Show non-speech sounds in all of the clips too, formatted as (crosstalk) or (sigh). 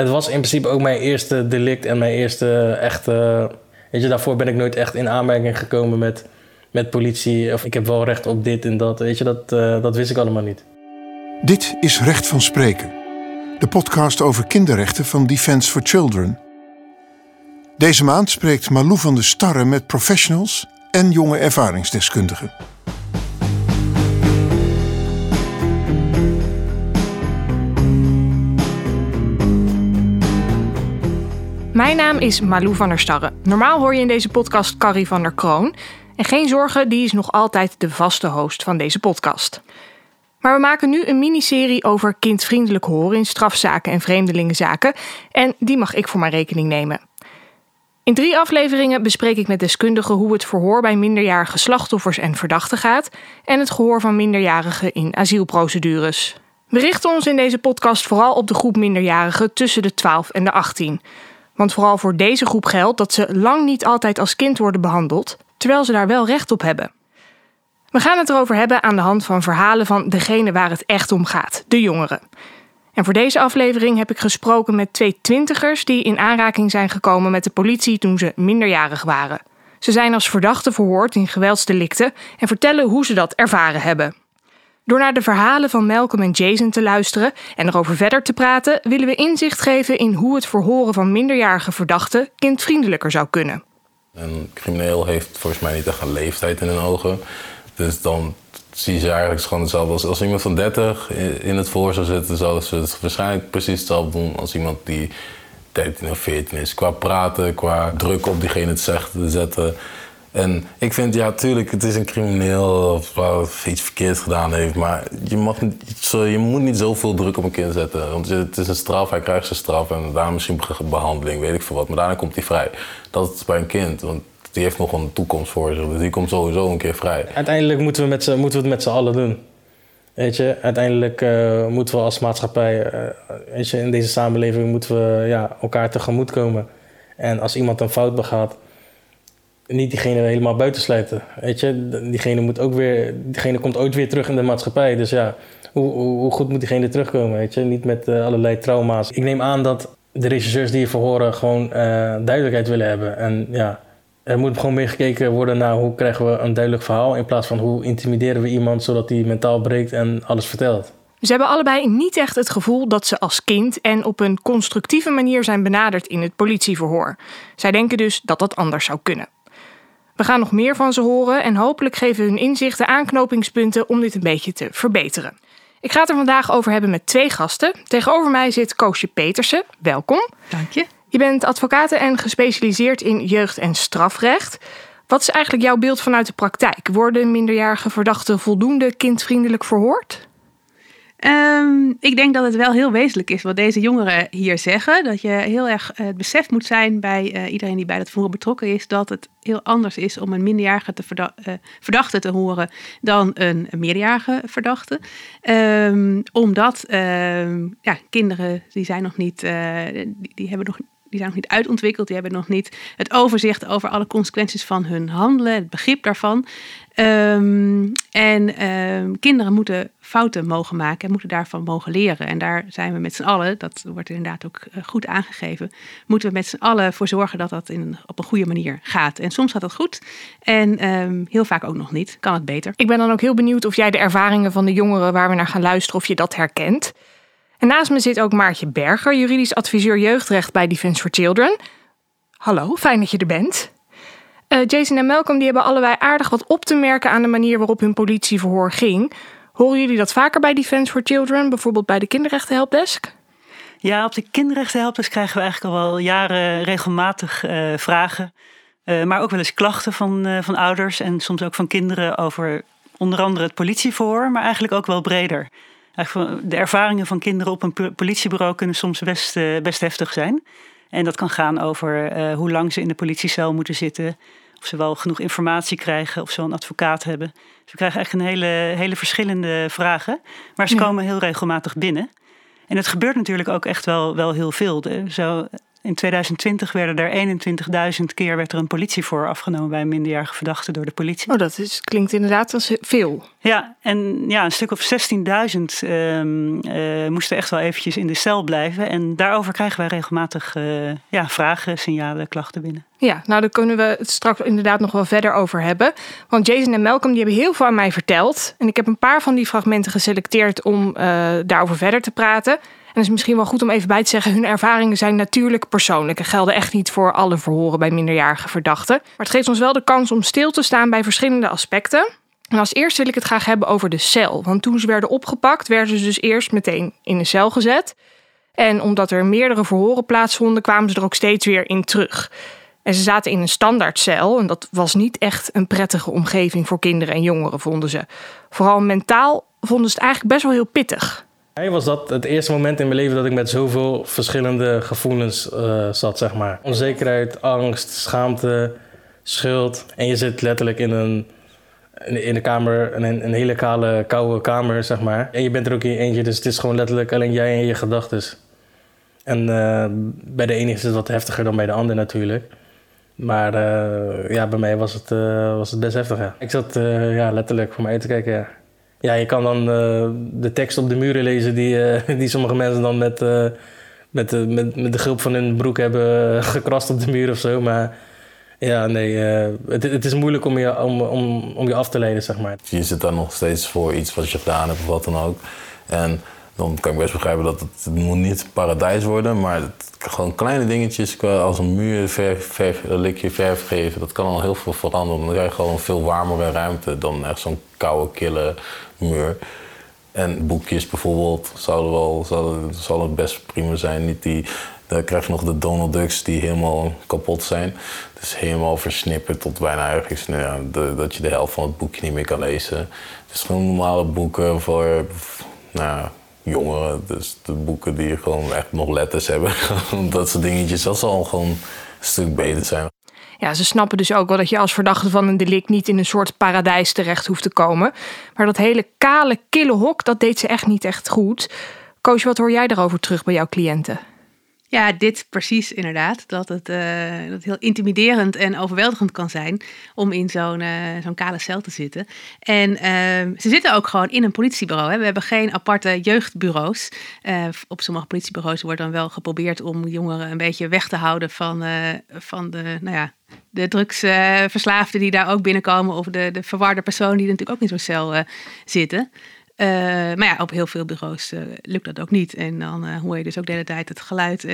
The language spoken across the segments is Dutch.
Het was in principe ook mijn eerste delict en mijn eerste echte... Weet je, daarvoor ben ik nooit echt in aanmerking gekomen met, met politie. Of ik heb wel recht op dit en dat. Weet je, dat, uh, dat wist ik allemaal niet. Dit is Recht van Spreken. De podcast over kinderrechten van Defence for Children. Deze maand spreekt Malou van der Starre met professionals en jonge ervaringsdeskundigen. Mijn naam is Malou van der Starre. Normaal hoor je in deze podcast Carrie van der Kroon. En geen zorgen, die is nog altijd de vaste host van deze podcast. Maar we maken nu een miniserie over kindvriendelijk horen in strafzaken en vreemdelingenzaken. En die mag ik voor mijn rekening nemen. In drie afleveringen bespreek ik met deskundigen hoe het verhoor bij minderjarige slachtoffers en verdachten gaat en het gehoor van minderjarigen in asielprocedures. We richten ons in deze podcast vooral op de groep minderjarigen tussen de 12 en de 18. Want vooral voor deze groep geldt dat ze lang niet altijd als kind worden behandeld, terwijl ze daar wel recht op hebben. We gaan het erover hebben aan de hand van verhalen van degene waar het echt om gaat, de jongeren. En voor deze aflevering heb ik gesproken met twee twintigers die in aanraking zijn gekomen met de politie toen ze minderjarig waren. Ze zijn als verdachten verhoord in geweldsdelicten en vertellen hoe ze dat ervaren hebben. Door naar de verhalen van Malcolm en Jason te luisteren en erover verder te praten, willen we inzicht geven in hoe het verhoren van minderjarige verdachten kindvriendelijker zou kunnen. Een crimineel heeft volgens mij niet echt een leeftijd in hun ogen. Dus dan zie je eigenlijk gewoon hetzelfde als, iemand van 30 in het voor zou zitten, zouden ze het waarschijnlijk precies hetzelfde doen als iemand die 13 of 14 is. Qua praten, qua druk op diegene te zetten. En ik vind, ja, tuurlijk, het is een crimineel of iets verkeerd gedaan heeft. Maar je, mag, je moet niet zoveel druk op een kind zetten. Want het is een straf, hij krijgt zijn straf. En daarna misschien behandeling, weet ik veel wat. Maar daarna komt hij vrij. Dat is bij een kind. Want die heeft nog een toekomst voor zich. Dus die komt sowieso een keer vrij. Uiteindelijk moeten we, met moeten we het met z'n allen doen. Weet je, uiteindelijk uh, moeten we als maatschappij, uh, weet je, in deze samenleving moeten we ja, elkaar tegemoet komen. En als iemand een fout begaat, niet diegene helemaal buitensluiten. Weet je, diegene, moet ook weer, diegene komt ooit weer terug in de maatschappij. Dus ja, hoe, hoe, goed moet diegene terugkomen? Weet je, niet met uh, allerlei trauma's. Ik neem aan dat de regisseurs die je verhoren gewoon duidelijkheid willen hebben. En ja, er moet gewoon meer gekeken worden naar hoe krijgen we een duidelijk verhaal... in plaats van hoe intimideren we iemand zodat hij mentaal breekt en alles vertelt. Ze hebben allebei niet echt het gevoel dat ze als kind en op een constructieve manier zijn benaderd in het politieverhoor. Zij denken dus dat dat anders zou kunnen. We gaan nog meer van ze horen en hopelijk geven hun inzichten aanknopingspunten om dit een beetje te verbeteren. Ik ga het er vandaag over hebben met twee gasten. Tegenover mij zit Koosje Petersen. Welkom. Dank je. Je bent advocaat en gespecialiseerd in jeugd- en strafrecht. Wat is eigenlijk jouw beeld vanuit de praktijk? Worden minderjarige verdachten voldoende kindvriendelijk verhoord? Um, ik denk dat het wel heel wezenlijk is wat deze jongeren hier zeggen. Dat je heel erg uh, het besef moet zijn bij uh, iedereen die bij dat verhoor betrokken is. Dat het heel anders is om een minderjarige te uh, verdachte te horen dan een, meerderjarige verdachte. Um, omdat um, ja, kinderen die zijn nog niet, die, die, hebben nog die zijn nog niet uitontwikkeld, die hebben nog niet het overzicht over alle consequenties van hun handelen, het begrip daarvan. Um, en um, kinderen moeten fouten mogen maken en moeten daarvan mogen leren. En daar zijn we met z'n allen, dat wordt inderdaad ook eh, goed aangegeven, moeten we met z'n allen voor zorgen dat dat in, op een goede manier gaat. En soms gaat dat goed en um, heel vaak ook nog niet. Kan het beter. Ik ben dan ook heel benieuwd of jij de ervaringen van de jongeren waar we naar gaan luisteren, of je dat herkent. En naast me zit ook Maartje Berger, juridisch adviseur jeugdrecht bij Defence for Children. Hallo, fijn dat je er bent. Uh, Jason en Malcolm die hebben allebei aardig wat op te merken aan de manier waarop hun politieverhoor ging. Horen jullie dat vaker bij Defence for Children, bijvoorbeeld bij de kinderrechtenhelpdesk? Ja, op de kinderrechtenhelpdesk krijgen we eigenlijk al wel jaren regelmatig uh, vragen. Uh, maar ook wel eens klachten van, van ouders en soms ook van kinderen over onder andere het politieverhoor, maar eigenlijk ook wel breder de ervaringen van kinderen op een politiebureau kunnen soms best, best heftig zijn. En dat kan gaan over hoe lang ze in de politiecel moeten zitten. Of ze wel genoeg informatie krijgen, of ze een advocaat hebben. Dus we krijgen eigenlijk een hele, hele verschillende vragen. Maar ze ja. komen heel regelmatig binnen. En het gebeurt natuurlijk ook echt wel, wel heel veel. Zo, In 2020 werden er 21.000 keer werd er een politie voor afgenomen bij een minderjarige verdachte door de politie. Oh, dat is, klinkt inderdaad als veel. Ja, en ja, een stuk of 16.000 ehm, eh, moesten echt wel eventjes in de cel blijven. En daarover krijgen wij regelmatig eh, ja, vragen, signalen, klachten binnen. Ja, nou daar kunnen we het straks inderdaad nog wel verder over hebben. Want Jason en Malcolm die hebben heel veel aan mij verteld. En ik heb een paar van die fragmenten geselecteerd om uh, daarover verder te praten. En het is misschien wel goed om even bij te zeggen: hun ervaringen zijn natuurlijk persoonlijk en gelden echt niet voor alle verhoren bij minderjarige verdachten. Maar het geeft ons wel de kans om stil te staan bij verschillende aspecten. En als eerste wil ik het graag hebben over de cel. Want toen ze werden opgepakt, werden ze dus eerst meteen in een cel gezet. En omdat er meerdere verhoren plaatsvonden, kwamen ze er ook steeds weer in terug. En ze zaten in een standaardcel en dat was niet echt een prettige omgeving voor kinderen en jongeren, vonden ze. Vooral mentaal vonden ze het eigenlijk best wel heel pittig. Hij was dat het eerste moment in mijn leven dat ik met zoveel verschillende gevoelens uh, zat, zeg maar. Onzekerheid, angst, schaamte, schuld. En je zit letterlijk in een, in de kamer, een, een hele kale, koude kamer, zeg maar. En je bent er ook in eentje, dus het is gewoon letterlijk alleen jij en je gedachten. En uh, bij de ene is het wat heftiger dan bij de ander natuurlijk. Maar uh, ja, bij mij was het, was het best heftig. Ja. Ik zat ja, letterlijk voor mij uit te kijken. Ja. Ja, je kan dan de tekst op de muren lezen die, (laughs) die sommige mensen dan met, met, met, met de gulp van hun broek hebben gekrast op de muur of zo. Maar ja, nee, het, het is moeilijk om je, om, om, om je af te leiden, zeg maar. Je zit daar nog steeds voor iets wat je gedaan hebt of wat dan ook. En dan kan ik best begrijpen dat het, moet niet paradijs worden, maar het, gewoon kleine dingetjes als een muur verf, verf, een likje verf geven, dat kan al heel veel veranderen. Dan krijg je gewoon veel warmere ruimte dan echt zo'n koude, kille muur. En boekjes bijvoorbeeld zouden wel, zouden, zal het best prima zijn. Niet die, dan krijg je nog de Donald Ducks die helemaal kapot zijn. Dus helemaal versnipperd tot bijna eigenlijk nou dat je de helft van het boekje niet meer kan lezen. Is gewoon normale boeken voor, nou, jongeren. Dus de boeken die gewoon echt nog letters hebben. (laughs) dat soort dingetjes, dat zal gewoon een stuk beter zijn. Ja, ze snappen dus ook wel dat je als verdachte van een delict niet in een soort paradijs terecht hoeft te komen. Maar dat hele kale, kille hok, dat deed ze echt niet echt goed. Koos, wat hoor jij daarover terug bij jouw cliënten? Ja, dit precies inderdaad. Dat het, uh, dat heel intimiderend en overweldigend kan zijn om in zo'n uh, zo'n kale cel te zitten. En uh, ze zitten ook gewoon in een politiebureau. Hè. We hebben geen aparte jeugdbureaus. op sommige politiebureaus wordt dan wel geprobeerd om jongeren een beetje weg te houden van, van de, nou ja, de drugsverslaafden die daar ook binnenkomen. Of de, de verwarde personen die natuurlijk ook in zo'n cel zitten. Uh, maar ja, op heel veel bureaus uh, lukt dat ook niet. En dan uh, hoor je dus ook de hele tijd het geluid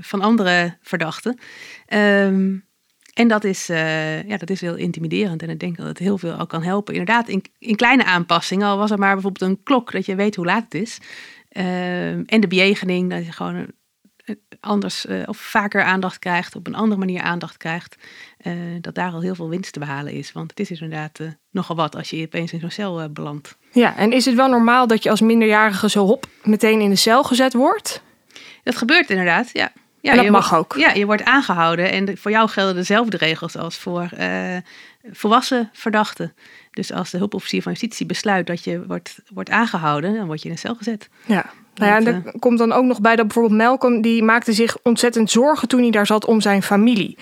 van andere verdachten. Um, en dat is, ja, dat is heel intimiderend. En ik denk dat het heel veel ook kan helpen. Inderdaad, in, in kleine aanpassingen. Al was er maar bijvoorbeeld een klok, dat je weet hoe laat het is. Ehm, en de bejegening, dat je gewoon anders of vaker aandacht krijgt, op een andere manier aandacht krijgt. dat daar al heel veel winst te behalen is. Want het is dus inderdaad nogal wat als je opeens in zo'n cel belandt. Ja, en is het wel normaal dat je als minderjarige zo hop meteen in de cel gezet wordt? Dat gebeurt inderdaad, ja. ja en dat mag ook. Ja, je wordt aangehouden en voor jou gelden dezelfde regels als voor volwassen verdachten. Dus als de hulpofficier van justitie besluit dat je wordt, wordt aangehouden, dan word je in een cel gezet. Ja, nou ja, en er komt dan ook nog bij dat bijvoorbeeld Malcolm, die maakte zich ontzettend zorgen toen hij daar zat om zijn familie.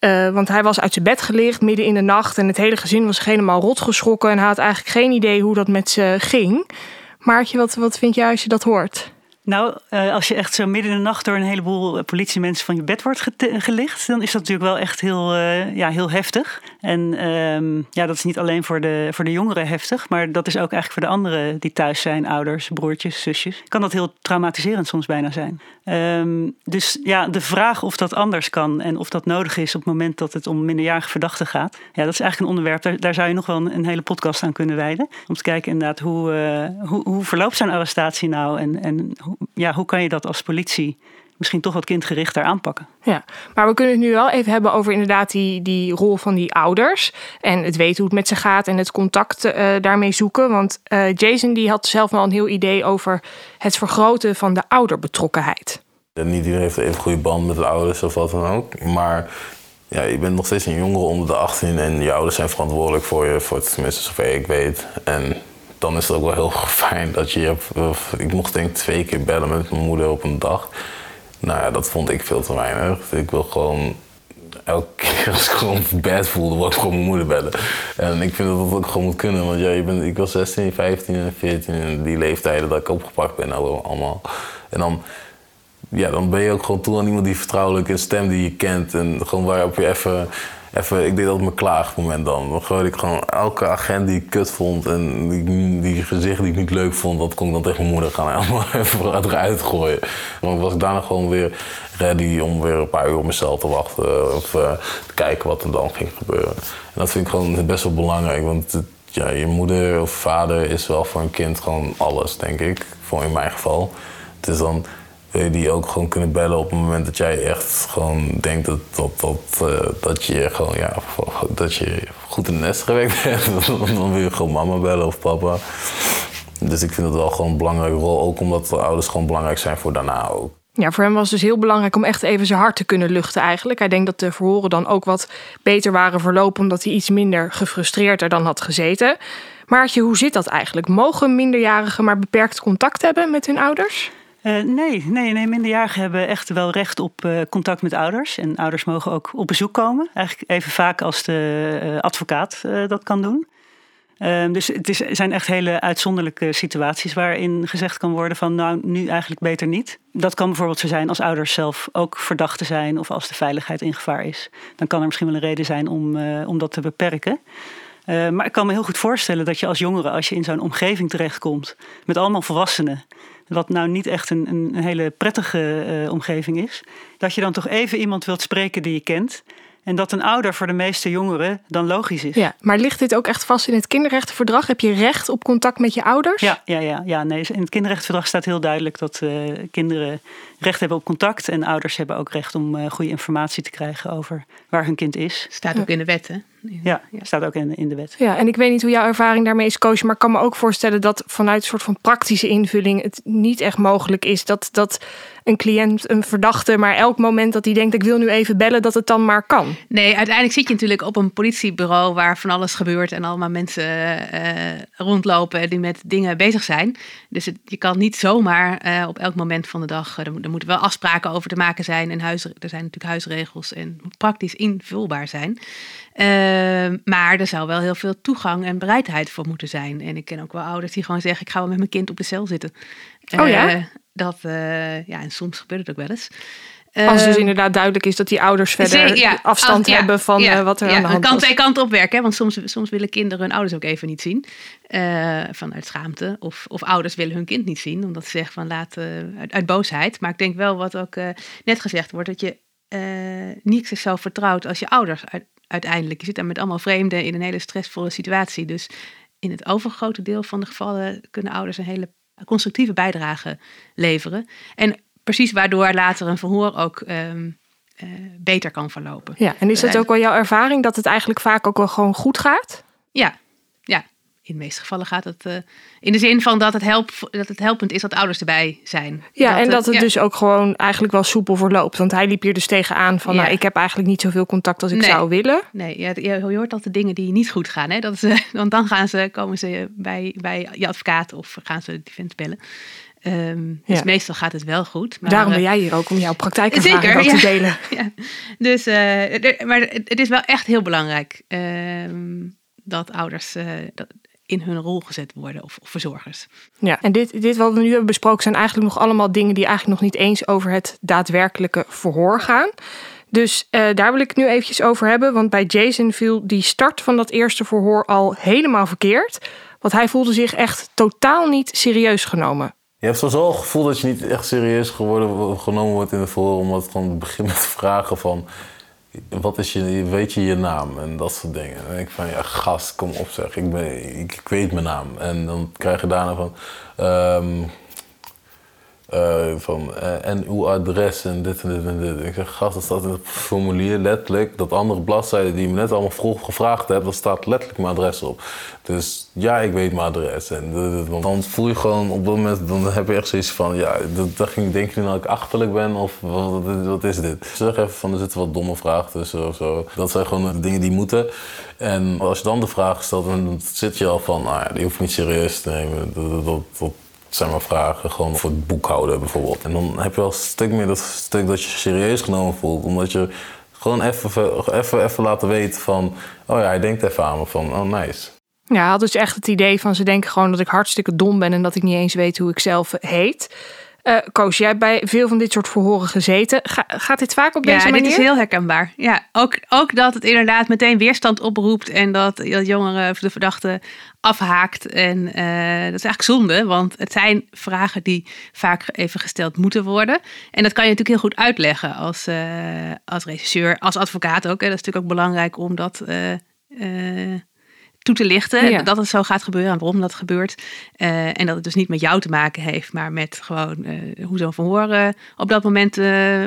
Uh, want hij was uit zijn bed gelicht midden in de nacht en het hele gezin was helemaal rot geschrokken en hij had eigenlijk geen idee hoe dat met ze ging. Maartje, wat, wat vind jij als je dat hoort? Nou, uh, als je echt zo midden in de nacht door een heleboel politiemensen van je bed wordt gelicht, dan is dat natuurlijk wel echt heel, uh, ja, heel heftig. En um, ja, dat is niet alleen voor de, voor de jongeren heftig, maar dat is ook eigenlijk voor de anderen die thuis zijn, ouders, broertjes, zusjes. Kan dat heel traumatiserend soms bijna zijn. Um, dus ja, de vraag of dat anders kan en of dat nodig is op het moment dat het om minderjarige verdachten gaat, ja, dat is eigenlijk een onderwerp, daar, zou je nog wel een, hele podcast aan kunnen wijden. Om te kijken inderdaad hoe, hoe, hoe verloopt zo'n arrestatie nou en, en hoe, ja, hoe kan je dat als politie misschien toch wat kindgerichter aanpakken. Ja, maar we kunnen het nu wel even hebben over inderdaad die, die rol van die ouders. En het weten hoe het met ze gaat en het contact uh, daarmee zoeken. Want uh, Jason die had zelf wel een heel idee over het vergroten van de ouderbetrokkenheid. niet iedereen heeft even goede band met de ouders of wat dan ook. Maar ja, je bent nog steeds een jongere onder de 18 en je ouders zijn verantwoordelijk voor je, voor het, tenminste zover ik weet. En dan is het ook wel heel (laughs) fijn dat je hebt. Ik mocht denk ik twee keer bellen met mijn moeder op een dag. Nou ja, dat vond ik veel te weinig. Ik wil gewoon elke (laughs) keer als ik gewoon bad voelde, wil ik gewoon mijn moeder bellen. En ik vind dat dat ook gewoon moet kunnen. Want ja, je bent, ik was 16, 15 en 14 in die leeftijden dat ik opgepakt ben allemaal. En dan, ja, dan ben je ook gewoon toe aan iemand die vertrouwelijk een stem die je kent. En gewoon waarop je even even, ik deed dat mijn klaagmoment dan. Dan gooide ik gewoon elke agent die ik kut vond en die, die gezicht die ik niet leuk vond, dat kon ik dan tegen mijn moeder gaan (laughs) helemaal even eruit gooien. Dan was ik daarna gewoon weer ready om weer een paar uur op mezelf te wachten of uh, te kijken wat er dan ging gebeuren. En dat vind ik gewoon best wel belangrijk, want ja, je moeder of vader is wel voor een kind gewoon alles, denk ik. Voor in mijn geval. Het is dan die ook gewoon kunnen bellen op het moment dat jij echt gewoon denkt dat, dat, dat, uh, dat je gewoon ja, dat je goed in het nest gewerkt hebt. (laughs) dan wil je gewoon mama bellen of papa. Dus ik vind het wel gewoon een belangrijke rol, ook omdat de ouders gewoon belangrijk zijn voor daarna ook. Ja, voor hem was het dus heel belangrijk om echt even zijn hart te kunnen luchten eigenlijk. Hij denkt dat de verhoren dan ook wat beter waren verlopen... omdat hij iets minder gefrustreerd er dan had gezeten. Maartje, hoe zit dat eigenlijk? Mogen minderjarigen maar beperkt contact hebben met hun ouders? Uh, nee, nee, nee, minderjarigen hebben echt wel recht op uh, contact met ouders. En ouders mogen ook op bezoek komen. Eigenlijk even vaak als de uh, advocaat dat kan doen. Ehm, dus het is, zijn echt hele uitzonderlijke situaties waarin gezegd kan worden van nou, nu eigenlijk beter niet. Dat kan bijvoorbeeld zo zijn als ouders zelf ook verdachten zijn of als de veiligheid in gevaar is. Dan kan er misschien wel een reden zijn om, om dat te beperken. maar ik kan me heel goed voorstellen dat je als jongere, als je in zo'n omgeving terechtkomt met allemaal volwassenen wat nou niet echt een, een hele prettige uh, omgeving is, dat je dan toch even iemand wilt spreken die je kent. En dat een ouder voor de meeste jongeren dan logisch is. Ja, maar ligt dit ook echt vast in het kinderrechtenverdrag? Heb je recht op contact met je ouders? Ja, ja, ja, ja nee, in het kinderrechtenverdrag staat heel duidelijk dat uh, kinderen recht hebben op contact. En ouders hebben ook recht om uh, goede informatie te krijgen over waar hun kind is. Staat ook in de wet, hè? Ja, staat ook in, in de wet. Ja, en ik weet niet hoe jouw ervaring daarmee is, Koosje, maar ik kan me ook voorstellen dat vanuit een soort van praktische invulling het niet echt mogelijk is dat, dat een cliënt, een verdachte, maar elk moment dat hij denkt ik wil nu even bellen, dat het dan maar kan. Nee, uiteindelijk zit je natuurlijk op een politiebureau waar van alles gebeurt en allemaal mensen uh, rondlopen die met dingen bezig zijn. Dus het, je kan niet zomaar uh, op elk moment van de dag, uh, er, moeten wel afspraken over te maken zijn en huis, er zijn natuurlijk huisregels en praktisch invulbaar zijn. Uh, maar er zou wel heel veel toegang en bereidheid voor moeten zijn. En ik ken ook wel ouders die gewoon zeggen: ik ga wel met mijn kind op de cel zitten. Oh ja? Uh, dat, uh, ja, en soms gebeurt het ook wel eens. Als dus inderdaad duidelijk is dat die ouders verder ja, afstand als, ja, hebben van ja, wat er aan de hand is. kan twee kanten op werken, hè? want soms, soms willen kinderen hun ouders ook even niet zien. Uh, vanuit schaamte. Of, of ouders willen hun kind niet zien, omdat ze zeggen van laat, uh, uit, uit, boosheid. Maar ik denk wel wat ook uh, net gezegd wordt, dat je niet zichzelf vertrouwt als je ouders uit, uiteindelijk. Je zit daar met allemaal vreemden in een hele stressvolle situatie. Dus in het overgrote deel van de gevallen kunnen ouders een hele constructieve bijdrage leveren. En precies waardoor later een verhoor ook um, uh, beter kan verlopen. Ja, en is dat ook wel jouw ervaring dat het eigenlijk vaak ook wel gewoon goed gaat? Ja in de meeste gevallen gaat het uh, in de zin van dat het, help, dat het helpend is dat ouders erbij zijn. Ja, dat en dat het dus ook gewoon eigenlijk wel soepel verloopt. Want hij liep hier dus tegenaan van, ja. nou, ik heb eigenlijk niet zoveel contact als ik nee. zou willen. Nee, je, je hoort altijd dingen die niet goed gaan. Hè? Dat is, (laughs) want dan gaan ze, komen ze bij, bij je advocaat of gaan ze defense bellen. Um, dus meestal gaat het wel goed. Maar, Daarom ben jij hier ook om jouw praktijkervaring zeker, te delen. (laughs) Dus, uh, maar het is wel echt heel belangrijk um, dat ouders uh, dat in hun rol gezet worden of, of, verzorgers. Ja, en dit, dit wat we nu hebben besproken zijn eigenlijk nog allemaal dingen die eigenlijk nog niet eens over het daadwerkelijke verhoor gaan. Dus uh, daar wil ik het nu eventjes over hebben, want bij Jason viel die start van dat eerste verhoor al helemaal verkeerd. Want hij voelde zich echt totaal niet serieus genomen. Je hebt sowieso het gevoel dat je niet echt serieus geworden, genomen wordt in het verhoor, omdat het gewoon begint met vragen van wat is je, weet je je naam en dat soort dingen. En ik van ja, gast, kom op zeg, ik, ben, ik, weet mijn naam. En dan krijg je daarna van, um, uh, van uh, en uw adres en dit en dit en dit. Ik zeg, gast, dat staat in het formulier letterlijk. Dat andere bladzijde die je me net allemaal vroeg gevraagd hebt, daar staat letterlijk mijn adres op. Dus ja, ik weet mijn adres. En dan voel je gewoon op dat moment, dan heb je echt zoiets van, ja, dan denk je nu dat ik achterlijk ben of wat, wat is dit? Zeg even van, er zitten wat domme vragen tussen of zo. Dat zijn gewoon dingen die moeten. En als je dan de vraag stelt, dan zit je al van, nou ja, die hoeft niet serieus te nemen. Dat, dat, dat zijn maar vragen gewoon voor het boekhouden bijvoorbeeld. En dan heb je wel een stuk meer dat stuk dat je serieus genomen voelt. Omdat je gewoon even, even, even laten weten van... oh ja, hij denkt even aan me van, oh nice. Ja, had dus echt het idee van ze denken gewoon dat ik hartstikke dom ben... en dat ik niet eens weet hoe ik zelf heet. Uh, Koos, jij hebt bij veel van dit soort verhoren gezeten. gaat dit vaak op deze manier? Ja, dit is heel herkenbaar. Ja, ook, ook dat het inderdaad meteen weerstand oproept... en dat, dat jongeren de verdachte afhaakt. En uh, dat is eigenlijk zonde, want het zijn vragen die vaak even gesteld moeten worden. En dat kan je natuurlijk heel goed uitleggen als, uh, als regisseur, als advocaat ook. Hè. Dat is natuurlijk ook belangrijk om dat toe te lichten. Dat het zo gaat gebeuren en waarom dat gebeurt. Uh, en dat het dus niet met jou te maken heeft, maar met gewoon uh, hoe zo'n verhoor uh, op dat moment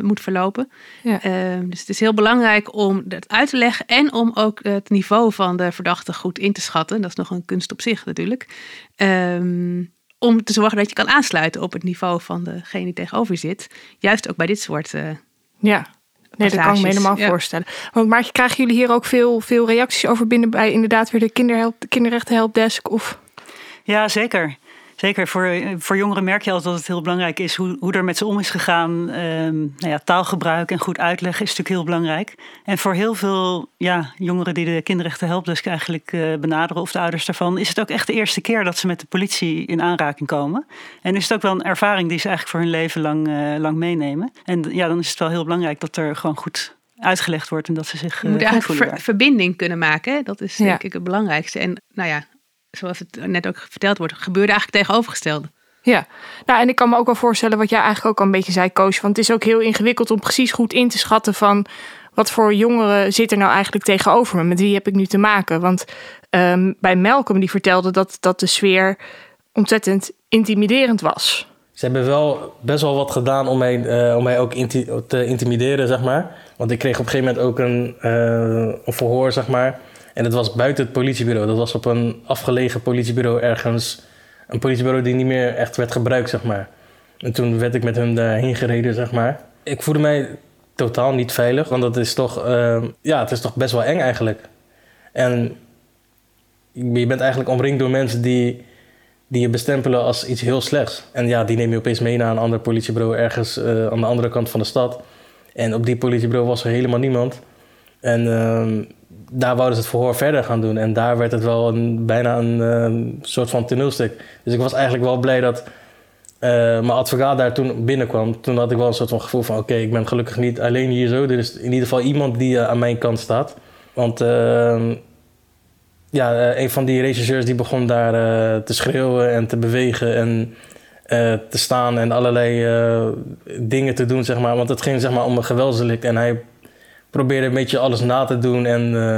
moet verlopen. Ja. dus het is heel belangrijk om dat uit te leggen en om ook het niveau van de verdachte goed in te schatten. Dat is nog een kunst op zich natuurlijk. Um, om te zorgen dat je kan aansluiten op het niveau van degene die tegenover zit. Juist ook bij dit soort. ja, Nee, dat kan ik me helemaal voorstellen. Want maar krijgen jullie hier ook veel, veel reacties over binnen bij inderdaad weer de kinderhelp, kinderrechten helpdesk? Of? Ja, zeker. Zeker, voor, voor jongeren merk je altijd dat het heel belangrijk is hoe, hoe er met ze om is gegaan. Um, nou ja, taalgebruik en goed uitleggen is natuurlijk heel belangrijk. En voor heel veel ja, jongeren die de kinderrechten helpdesk eigenlijk uh, benaderen, of de ouders daarvan, is het ook echt de eerste keer dat ze met de politie in aanraking komen. En is het ook wel een ervaring die ze eigenlijk voor hun leven lang, uh, lang meenemen. En ja, dan is het wel heel belangrijk dat er gewoon goed uitgelegd wordt en dat ze zich. Je moet eigenlijk ver, verbinding kunnen maken. Dat is denk ik het belangrijkste. En nou ja, zoals het net ook verteld wordt, gebeurde eigenlijk tegenovergestelde. Ja, nou en ik kan me ook wel voorstellen wat jij eigenlijk ook al een beetje zei, Koos. Want het is ook heel ingewikkeld om precies goed in te schatten van wat voor jongeren zit er nou eigenlijk tegenover me? Met wie heb ik nu te maken? Want um, bij Malcolm die vertelde dat, dat de sfeer ontzettend intimiderend was. Ze hebben wel best wel wat gedaan om mij, uh, om mij ook inti te intimideren, zeg maar. Want ik kreeg op een gegeven moment ook een, uh, een verhoor, zeg maar en het was buiten het politiebureau. Dat was op een afgelegen politiebureau ergens. Een politiebureau die niet meer echt werd gebruikt, zeg maar. En toen werd ik met hem daarheen gereden, zeg maar. Ik voelde mij totaal niet veilig, want dat is toch, uh, ja, het is toch best wel eng eigenlijk. En je bent eigenlijk omringd door mensen die, die je bestempelen als iets heel slechts. En ja, die neem je opeens mee naar een ander politiebureau ergens uh, aan de andere kant van de stad. En op die politiebureau was er helemaal niemand. En uh, daar wouden ze het verhoor verder gaan doen. En daar werd het wel een, bijna een uh, soort van toneelstuk. Dus ik was eigenlijk wel blij dat uh, mijn advocaat daar toen binnenkwam. Toen had ik wel een soort van gevoel van... oké, ik ben gelukkig niet alleen hier zo. Er is in ieder geval iemand die uh, aan mijn kant staat. Want ehm, ja, een van die regisseurs die begon daar te schreeuwen en te bewegen... en te staan en allerlei dingen te doen, zeg maar. Want het ging zeg maar om een geweldsdelict. En hij probeerde een beetje alles na te doen. En uh,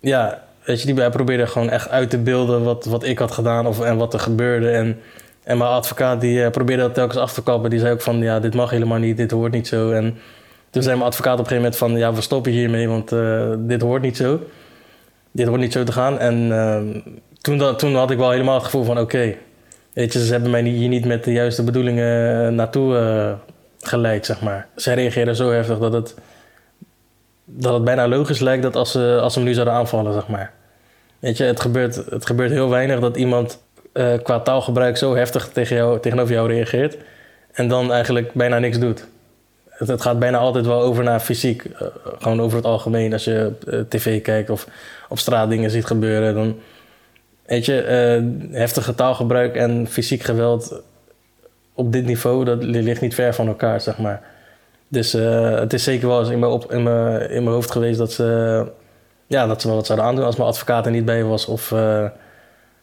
ja, weet je, die hij probeerde gewoon echt uit te beelden wat, wat ik had gedaan of, en wat er gebeurde. En, en mijn advocaat die uh, probeerde dat telkens af te kappen. Die zei ook van, ja, dit mag helemaal niet, dit hoort niet zo. En toen zei mijn advocaat op een gegeven moment van, ja, we stoppen hiermee, want uh, dit hoort niet zo. Dit hoort niet zo te gaan. En toen, dat, toen had ik wel helemaal het gevoel van, oké, okay, ze hebben mij hier niet met de juiste bedoelingen naartoe geleid, zeg maar. Zij reageerden zo heftig dat het dat het bijna logisch lijkt dat als ze, als ze hem nu zouden aanvallen, zeg maar. Weet je, het gebeurt, het gebeurt heel weinig dat iemand uh, qua taalgebruik zo heftig tegen jou, tegenover jou reageert en dan eigenlijk bijna niks doet. Het, het gaat bijna altijd wel over naar fysiek, uh, gewoon over het algemeen. Als je uh, tv kijkt of op straat dingen ziet gebeuren, dan weet je, heftige taalgebruik en fysiek geweld op dit niveau, dat ligt niet ver van elkaar, zeg maar. Dus uh, het is zeker wel eens in mijn, op, in mijn, in mijn hoofd geweest dat ze, ja, dat ze me wat zouden aandoen als mijn advocaat er niet bij was. Of, uh,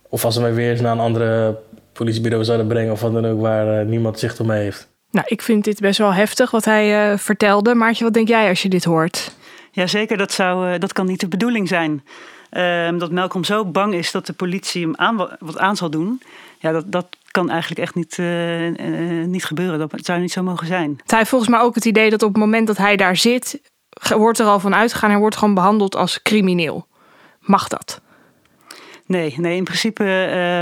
of als ze mij weer eens naar een andere politiebureau zouden brengen of wat dan ook, waar uh, niemand zicht op mij heeft. Nou, ik vind dit best wel heftig wat hij vertelde. Maartje, wat denk jij als je dit hoort? Jazeker, dat, zou, dat kan niet de bedoeling zijn. Ehm, dat Malcolm zo bang is dat de politie hem aan, wat aan zal doen. Ja, dat, dat kan eigenlijk echt niet, uh, uh, niet gebeuren. Dat zou niet zo mogen zijn. Hij heeft volgens mij ook het idee dat op het moment dat hij daar zit, wordt er al van uitgegaan. Hij wordt gewoon behandeld als crimineel. Mag dat? Nee, nee, in principe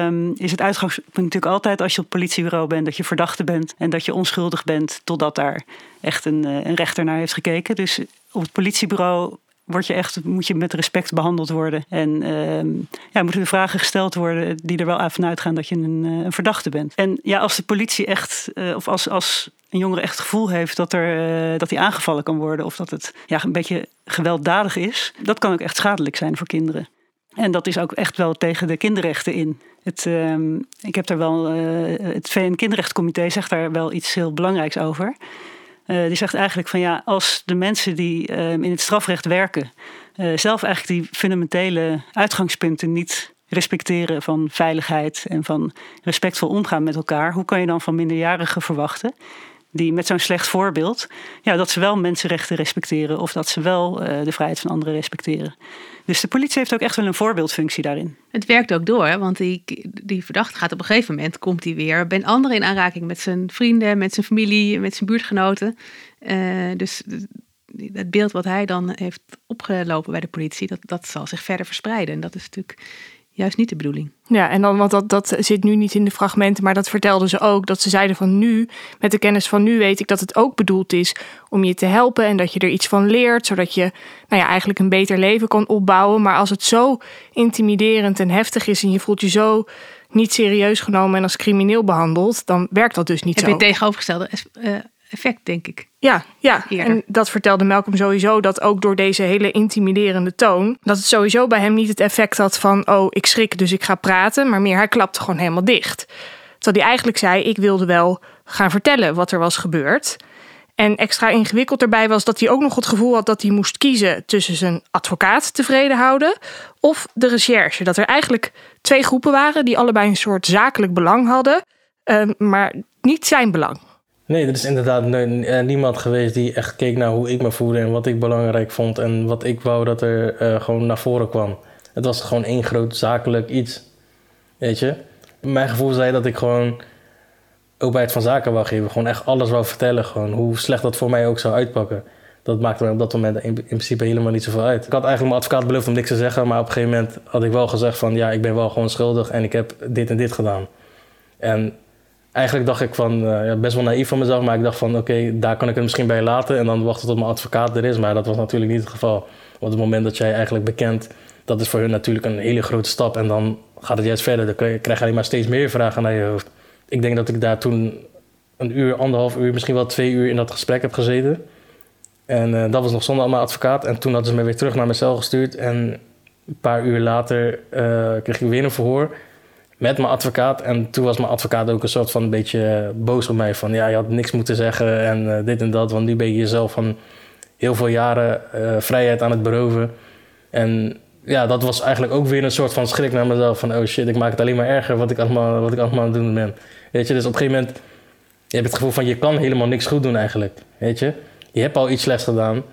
um, is het uitgangspunt natuurlijk altijd als je op het politiebureau bent, dat je verdachte bent en dat je onschuldig bent, totdat daar echt een, een rechter naar heeft gekeken. Dus op het politiebureau word je echt, moet je met respect behandeld worden. En ehm, ja, moeten er vragen gesteld worden die er wel vanuit gaan dat je een, een verdachte bent. En ja, als de politie echt, of als, als een jongere echt het gevoel heeft dat, er, dat hij aangevallen kan worden, of dat het ja, een beetje gewelddadig is, dat kan ook echt schadelijk zijn voor kinderen. En dat is ook echt wel tegen de kinderrechten in. Het, uh, ik heb daar wel, het VN-kinderrechtscomité zegt daar wel iets heel belangrijks over. Uh, die zegt eigenlijk van ja, als de mensen die ehm, in het strafrecht werken, eh, zelf eigenlijk die fundamentele uitgangspunten niet respecteren van veiligheid en van respectvol omgaan met elkaar, hoe kan je dan van minderjarigen verwachten die met zo'n slecht voorbeeld, ja, dat ze wel mensenrechten respecteren of dat ze wel uh, de vrijheid van anderen respecteren. Dus de politie heeft ook echt wel een voorbeeldfunctie daarin. Het werkt ook door, want die, die verdachte gaat op een gegeven moment, komt hij weer, bij anderen in aanraking met zijn vrienden, met zijn familie, met zijn buurtgenoten. Uh, dus het beeld wat hij dan heeft opgelopen bij de politie, dat, dat zal zich verder verspreiden. En dat is natuurlijk juist niet de bedoeling. Ja, en dan, want dat, dat zit nu niet in de fragmenten, maar dat vertelden ze ook. Dat ze zeiden van nu, met de kennis van nu, weet ik dat het ook bedoeld is om je te helpen en dat je er iets van leert, zodat je nou ja, eigenlijk een beter leven kan opbouwen. Maar als het zo intimiderend en heftig is en je voelt je zo niet serieus genomen en als crimineel behandeld, dan werkt dat dus niet Heb zo. Heb je tegenovergestelde uh, effect, denk ik. Ja, ja. en dat vertelde Malcolm sowieso, dat ook door deze hele intimiderende toon, dat het sowieso bij hem niet het effect had van, oh, ik schrik, dus ik ga praten, maar meer, hij klapte gewoon helemaal dicht. Terwijl hij eigenlijk zei, ik wilde wel gaan vertellen wat er was gebeurd. En extra ingewikkeld erbij was dat hij ook nog het gevoel had dat hij moest kiezen tussen zijn advocaat tevreden houden of de recherche. Dat er eigenlijk twee groepen waren die allebei een soort zakelijk belang hadden, ehm, maar niet zijn belang. Nee, er is inderdaad niemand geweest die echt keek naar hoe ik me voelde en wat ik belangrijk vond en wat ik wou dat er uh, gewoon naar voren kwam. Het was gewoon één groot zakelijk iets. Weet je? Mijn gevoel zei dat ik gewoon openheid van zaken wou geven. Gewoon echt alles wou vertellen. Gewoon hoe slecht dat voor mij ook zou uitpakken. Dat maakte me op dat moment in, in principe helemaal niet zoveel uit. Ik had eigenlijk mijn advocaat beloofd om niks te zeggen, maar op een gegeven moment had ik wel gezegd van ja, ik ben wel gewoon schuldig en ik heb dit en dit gedaan. En eigenlijk dacht ik van, uh, ja, best wel naïef van mezelf, maar ik dacht van oké, daar kan ik het misschien bij laten en dan wachten tot mijn advocaat er is. Maar dat was natuurlijk niet het geval. Op het moment dat jij eigenlijk bekend, dat is voor hun natuurlijk een hele grote stap en dan gaat het juist verder. Dan krijg je alleen maar steeds meer vragen naar je hoofd. Ik denk dat ik daar toen een uur, anderhalf uur, misschien wel twee uur in dat gesprek heb gezeten. En uh, dat was nog zonder mijn advocaat. En toen hadden ze me weer terug naar mijn cel gestuurd. En een paar uur later uh, kreeg ik weer een verhoor met mijn advocaat. En toen was mijn advocaat ook een soort van een beetje boos op mij. Van ja, je had niks moeten zeggen en uh, dit en dat. Want nu ben je jezelf van heel veel jaren uh, vrijheid aan het beroven. En ja, dat was eigenlijk ook weer een soort van schrik naar mezelf. Van oh shit, ik maak het alleen maar erger wat ik allemaal, wat ik allemaal aan het doen ben. Weet je, dus op een gegeven moment... Je hebt het gevoel van je kan helemaal niks goed doen eigenlijk. Weet je, je hebt al iets slechts gedaan.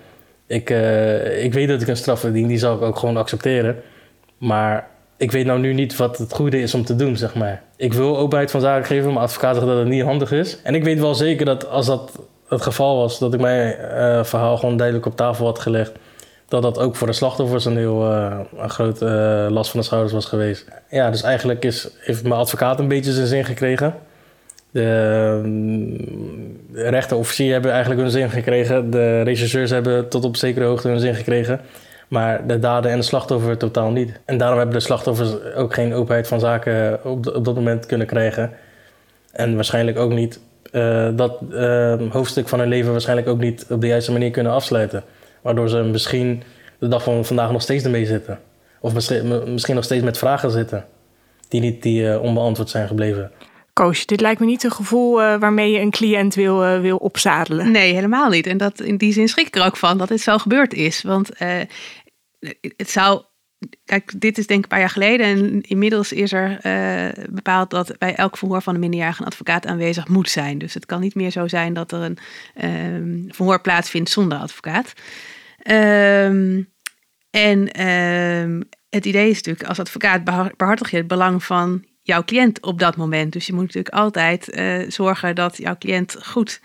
Ik, uh, ik weet dat ik een straf verdien, die zal ik ook gewoon accepteren. Maar ik weet nou nu niet wat het goede is om te doen, zeg maar. Ik wil openheid van zaken geven, maar advocaat zegt dat het niet handig is. En ik weet wel zeker dat als dat het geval was, dat ik mijn uh, verhaal gewoon duidelijk op tafel had gelegd, dat dat ook voor de slachtoffers een heel uh, een grote uh, last van de schouders was geweest. Ja, dus eigenlijk is, heeft mijn advocaat een beetje zijn zin gekregen. De, de rechterofficier hebben eigenlijk hun zin gekregen. De regisseurs hebben tot op zekere hoogte hun zin gekregen. Maar de daden en de slachtoffer totaal niet. En daarom hebben de slachtoffers ook geen openheid van zaken op, op dat moment kunnen krijgen. En waarschijnlijk ook niet uh, dat uh, hoofdstuk van hun leven waarschijnlijk ook niet op de juiste manier kunnen afsluiten. Waardoor ze misschien de dag van vandaag nog steeds ermee zitten. Of misschien, misschien nog steeds met vragen zitten die, niet, die uh, onbeantwoord zijn gebleven. Koos, dit lijkt me niet een gevoel uh, waarmee je een cliënt wil, uh, wil opzadelen. Nee, helemaal niet. En dat, in die zin schrik ik er ook van dat dit zo gebeurd is. Want uh, het zou. Kijk, dit is denk ik een paar jaar geleden. En inmiddels is er bepaald dat bij elk verhoor van een minderjarige een advocaat aanwezig moet zijn. Dus het kan niet meer zo zijn dat er een ehm, verhoor plaatsvindt zonder advocaat. Um, en ehm, het idee is natuurlijk, als advocaat behartig je het belang van jouw cliënt op dat moment. Dus je moet natuurlijk altijd uh, zorgen dat jouw cliënt goed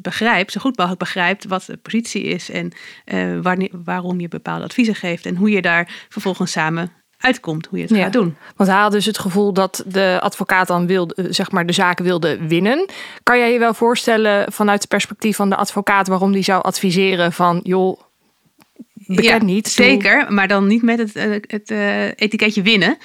begrijpt, zo goed mogelijk begrijpt wat de positie is en uh, wanneer, waarom je bepaalde adviezen geeft en hoe je daar vervolgens samen uitkomt, hoe je het ja, gaat doen. Want hij had dus het gevoel dat de advocaat dan wilde, zeg maar, de zaak wilde winnen. Kan jij je wel voorstellen vanuit het perspectief van de advocaat waarom die zou adviseren van joh, bekend niet. Zeker, maar dan niet met het, het etiketje winnen.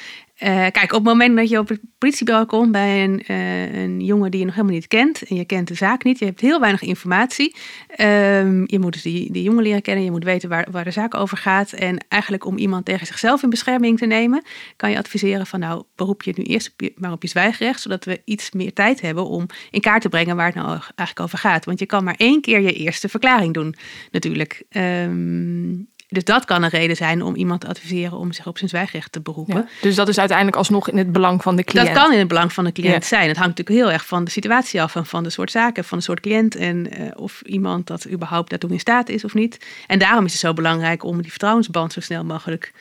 Uh, kijk, op het moment dat je op het politiebureau komt bij een, uh, een, jongen die je nog helemaal niet kent en je kent de zaak niet, je hebt heel weinig informatie. Um, je moet dus die, jongen leren kennen, je moet weten waar, waar de zaak over gaat. En eigenlijk om iemand tegen zichzelf in bescherming te nemen, kan je adviseren van nou, beroep je nu eerst maar op je zwijgrecht, zodat we iets meer tijd hebben om in kaart te brengen waar het nou eigenlijk over gaat. Want je kan maar één keer je eerste verklaring doen, natuurlijk. Um, dus dat kan een reden zijn om iemand te adviseren om zich op zijn zwijgrecht te beroepen. dus dat is uiteindelijk alsnog in het belang van de cliënt. Dat kan in het belang van de cliënt zijn. Het hangt natuurlijk heel erg van de situatie af en van de soort zaken, van de soort cliënt en uh, of iemand dat überhaupt daartoe in staat is of niet. En daarom is het zo belangrijk om die vertrouwensband zo snel mogelijk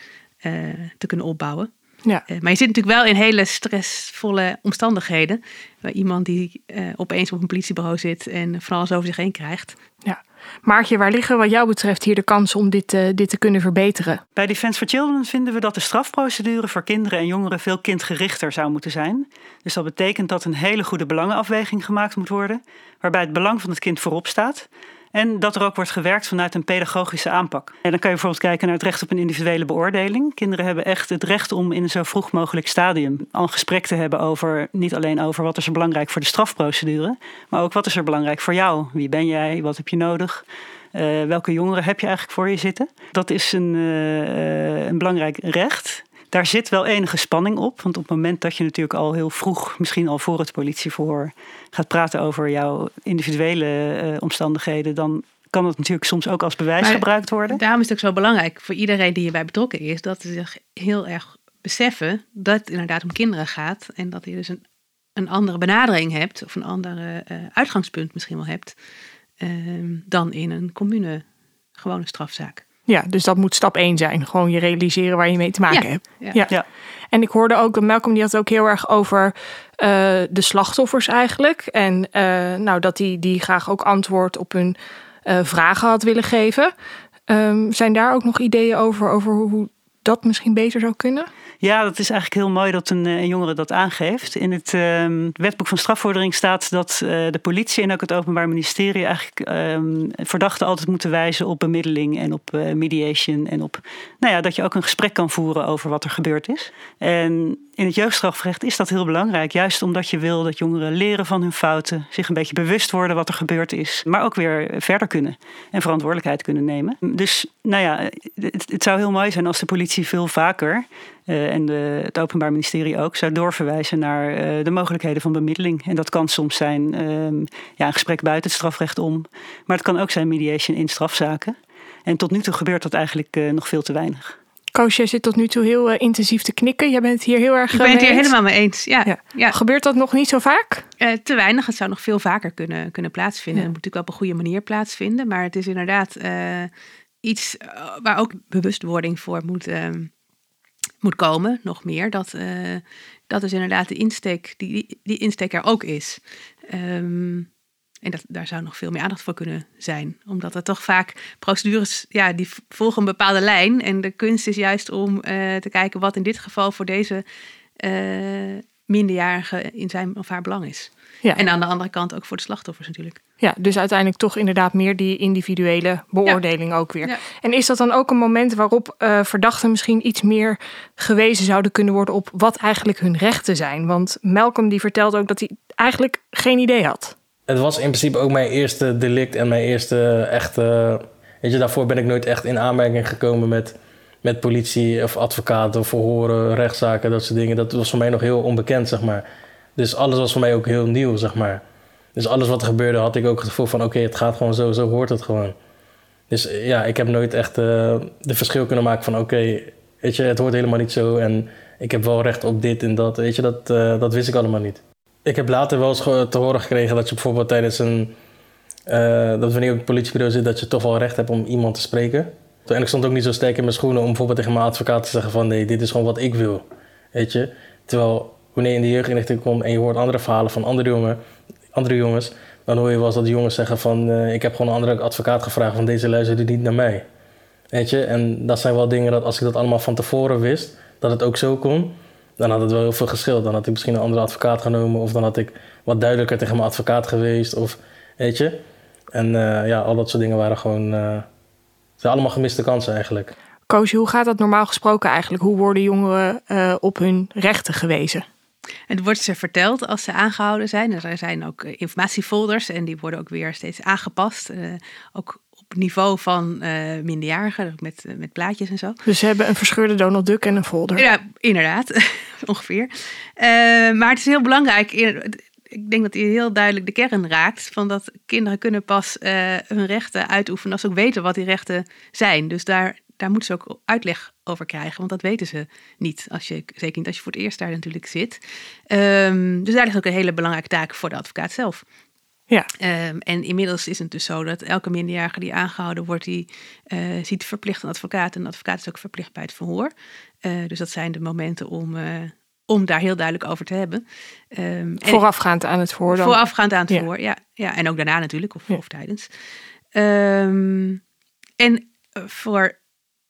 uh, te kunnen opbouwen. Ja. Uh, maar je zit natuurlijk wel in hele stressvolle omstandigheden. Waar iemand die opeens op een politiebureau zit en van alles over zich heen krijgt. Ja. Maartje, waar liggen wat jou betreft hier de kansen om dit, uh, dit te kunnen verbeteren? Bij Defense for Children vinden we dat de strafprocedure voor kinderen en jongeren veel kindgerichter zou moeten zijn. Dus dat betekent dat een hele goede belangenafweging gemaakt moet worden, waarbij het belang van het kind voorop staat. En dat er ook wordt gewerkt vanuit een pedagogische aanpak. En dan kan je bijvoorbeeld kijken naar het recht op een individuele beoordeling. Kinderen hebben echt het recht om in een zo vroeg mogelijk stadium al een gesprek te hebben over niet alleen over wat is er belangrijk voor de strafprocedure, maar ook wat is er belangrijk voor jou. Wie ben jij? Wat heb je nodig? Uh, welke jongeren heb je eigenlijk voor je zitten? Dat is een, uh, een belangrijk recht. Daar zit wel enige spanning op. Want op het moment dat je natuurlijk al heel vroeg, misschien al voor het politieverhoor, gaat praten over jouw individuele uh, omstandigheden, dan kan dat natuurlijk soms ook als bewijs maar gebruikt worden. Daarom is het ook zo belangrijk voor iedereen die hierbij betrokken is, dat ze zich heel erg beseffen dat het inderdaad om kinderen gaat. En dat je dus een, een andere benadering hebt, of een ander uh, uitgangspunt misschien wel hebt, uh, dan in een commune gewone strafzaak. Ja, dus dat moet stap 1 zijn. Gewoon je realiseren waar je mee te maken hebt. Ja. ja. En ik hoorde ook, Malcolm die had ook heel erg over uh, de slachtoffers eigenlijk. En uh, nou, dat die, die graag ook antwoord op hun uh, vragen had willen geven. Um, zijn daar ook nog ideeën over, over hoe dat misschien beter zou kunnen? Ja, dat is eigenlijk heel mooi dat een, een jongere dat aangeeft. In het uh, wetboek van strafvordering staat dat uh, de politie en ook het Openbaar Ministerie eigenlijk um, verdachten altijd moeten wijzen op bemiddeling en op uh, mediation. En op nou ja, dat je ook een gesprek kan voeren over wat er gebeurd is. En in het jeugdstrafrecht is dat heel belangrijk. Juist omdat je wil dat jongeren leren van hun fouten, zich een beetje bewust worden wat er gebeurd is, maar ook weer verder kunnen en verantwoordelijkheid kunnen nemen. Dus nou ja, het, zou heel mooi zijn als de politie veel vaker uh, en de, het Openbaar Ministerie ook zou doorverwijzen naar uh, de mogelijkheden van bemiddeling. En dat kan soms zijn uh, ja, een gesprek buiten het strafrecht om, maar het kan ook zijn mediation in strafzaken. En tot nu toe gebeurt dat eigenlijk uh, nog veel te weinig. Koos, jij zit tot nu toe heel uh, intensief te knikken. Jij bent het hier heel erg Ik ben het hier helemaal mee eens. Ja, ja. ja. Gebeurt dat nog niet zo vaak? Uh, te weinig. Het zou nog veel vaker kunnen, kunnen plaatsvinden. Ja. Het moet natuurlijk wel op een goede manier plaatsvinden. Maar het is inderdaad uh, iets waar ook bewustwording voor moet, moet komen. Nog meer. Dat, dat is inderdaad de insteek, die, die insteek er ook is. Um, en dat, daar zou nog veel meer aandacht voor kunnen zijn. Omdat er toch vaak procedures, ja, die volgen een bepaalde lijn. En de kunst is juist om uh, te kijken wat in dit geval voor deze uh, minderjarige in zijn of haar belang is. Ja. En aan de andere kant ook voor de slachtoffers natuurlijk. Ja, dus uiteindelijk toch inderdaad meer die individuele beoordeling ja. ook weer. Ja. En is dat dan ook een moment waarop uh, verdachten misschien iets meer gewezen zouden kunnen worden op wat eigenlijk hun rechten zijn? Want Malcolm die vertelt ook dat hij eigenlijk geen idee had het was in principe ook mijn eerste delict en mijn eerste echte. Weet je, daarvoor ben ik nooit echt in aanmerking gekomen met, met politie of advocaten, verhoren, rechtszaken, dat soort dingen. Dat was voor mij nog heel onbekend, zeg maar. Dus alles was voor mij ook heel nieuw, zeg maar. Dus alles wat er gebeurde had ik ook het gevoel van: oké, het gaat gewoon zo, zo hoort het gewoon. Dus ja, ik heb nooit echt uh, de verschil kunnen maken van: oké, weet je, het hoort helemaal niet zo en ik heb wel recht op dit en dat. Weet je, dat, dat wist ik allemaal niet. Ik heb later wel eens te horen gekregen dat je bijvoorbeeld tijdens een. Uh, dat wanneer je op het politiebureau zit, dat je toch wel recht hebt om iemand te spreken. En ik stond ook niet zo sterk in mijn schoenen om bijvoorbeeld tegen mijn advocaat te zeggen van nee, dit is gewoon wat ik wil. Weet je? Terwijl wanneer je in de jeugdinrichting komt en je hoort andere verhalen van andere, jongen, andere jongens, dan hoor je wel eens dat jongens zeggen van uh, ik heb gewoon een andere advocaat gevraagd van deze luisterde niet naar mij. Weet je? En dat zijn wel dingen dat als ik dat allemaal van tevoren wist, dat het ook zo kon, dan had het wel heel veel geschild. Dan had ik misschien een andere advocaat genomen of dan had ik wat duidelijker tegen mijn advocaat geweest of weet je. En uh, ja, al dat soort dingen waren gewoon, uh, zijn allemaal gemiste kansen eigenlijk. Koosje, hoe gaat dat normaal gesproken eigenlijk? Hoe worden jongeren uh, op hun rechten gewezen? Het wordt ze verteld als ze aangehouden zijn. Er zijn ook informatiefolders en die worden ook weer steeds aangepast. Uh, ook niveau van uh, minderjarigen, met, met plaatjes en zo. Dus ze hebben een verscheurde Donald Duck en een folder. Ja, inderdaad, (laughs) ongeveer. maar het is heel belangrijk ik denk dat hij heel duidelijk de kern raakt. Van dat kinderen kunnen pas hun rechten uitoefenen als ze ook weten wat die rechten zijn. Dus daar, daar moeten ze ook uitleg over krijgen. Want dat weten ze niet. Als je, zeker niet als je voor het eerst daar natuurlijk zit. Um, dus daar ligt ook een hele belangrijke taak voor de advocaat zelf. Ja. Um, en inmiddels is het dus zo dat elke minderjarige die aangehouden wordt, die uh, ziet verplicht een advocaat. En de advocaat is ook verplicht bij het verhoor. Uh, dus dat zijn de momenten om, uh, om daar heel duidelijk over te hebben. Um, voorafgaand aan het verhoor dan? Voorafgaand aan het verhoor, ja. ja. En ook daarna natuurlijk, of, ja. of tijdens. Um, en voor,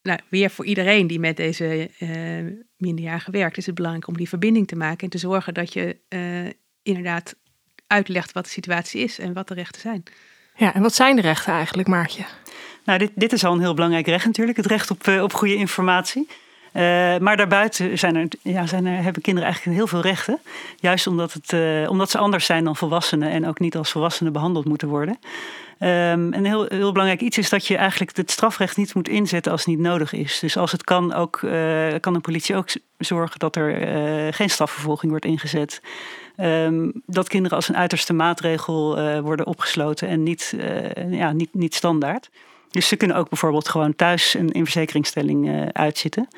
nou, weer voor iedereen die met deze minderjarige werkt, is het belangrijk om die verbinding te maken en te zorgen dat je inderdaad uitlegt wat de situatie is en wat de rechten zijn. Ja, en wat zijn de rechten eigenlijk, Maartje? Nou, dit, dit is al een heel belangrijk recht natuurlijk, het recht op, uh, op goede informatie. Uh, maar daarbuiten zijn er, ja, zijn er, hebben kinderen eigenlijk heel veel rechten. Juist omdat, het, uh, omdat ze anders zijn dan volwassenen en ook niet als volwassenen behandeld moeten worden. Um, een heel, heel belangrijk iets is dat je eigenlijk het strafrecht niet moet inzetten als het niet nodig is. Dus als het kan, ook, uh, kan de politie ook zorgen dat er geen strafvervolging wordt ingezet. Um, dat kinderen als een uiterste maatregel worden opgesloten en niet, ja, niet, niet standaard. Dus ze kunnen ook bijvoorbeeld gewoon thuis een inverzekeringstelling uh, uitzitten.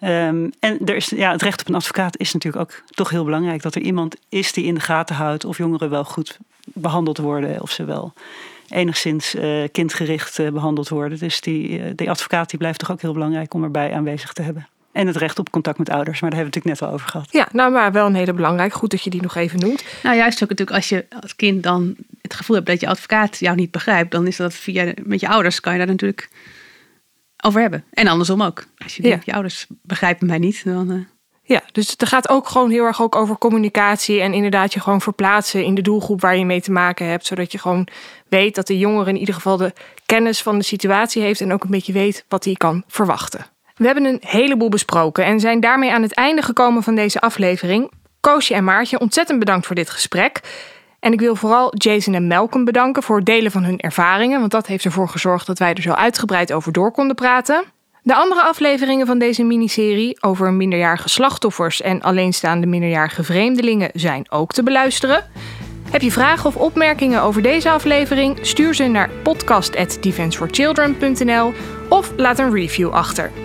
Um, en er is, ja, het recht op een advocaat is natuurlijk ook toch heel belangrijk. Dat er iemand is die in de gaten houdt of jongeren wel goed behandeld worden. Of ze wel enigszins kindgericht behandeld worden. Dus die, die advocaat die blijft toch ook heel belangrijk om erbij aanwezig te hebben. En het recht op contact met ouders, maar daar hebben we het natuurlijk net al over gehad. Ja, nou maar wel een hele belangrijk. Goed dat je die nog even noemt. Nou juist ook natuurlijk als je als kind dan het gevoel hebt dat je advocaat jou niet begrijpt, dan is dat via met je ouders kan je daar natuurlijk over hebben. En andersom ook. Als je denkt, je ouders begrijpen mij niet, dan... Uh... Ja, dus het gaat ook gewoon heel erg ook over communicatie en inderdaad je gewoon verplaatsen in de doelgroep waar je mee te maken hebt, zodat je gewoon weet dat de jongere in ieder geval de kennis van de situatie heeft en ook een beetje weet wat hij kan verwachten. We hebben een heleboel besproken en zijn daarmee aan het einde gekomen van deze aflevering. Koosje en Maartje, ontzettend bedankt voor dit gesprek. En ik wil vooral Jason en Malcolm bedanken voor het delen van hun ervaringen, want dat heeft ervoor gezorgd dat wij er zo uitgebreid over door konden praten. De andere afleveringen van deze miniserie over minderjarige slachtoffers en alleenstaande minderjarige vreemdelingen zijn ook te beluisteren. Heb je vragen of opmerkingen over deze aflevering? Stuur ze naar podcast@defenseforchildren.nl of laat een review achter.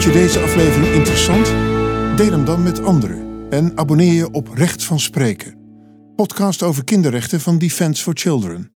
Vond je deze aflevering interessant? Deel hem dan met anderen en abonneer je op Recht van Spreken, podcast over kinderrechten van Defense for Children.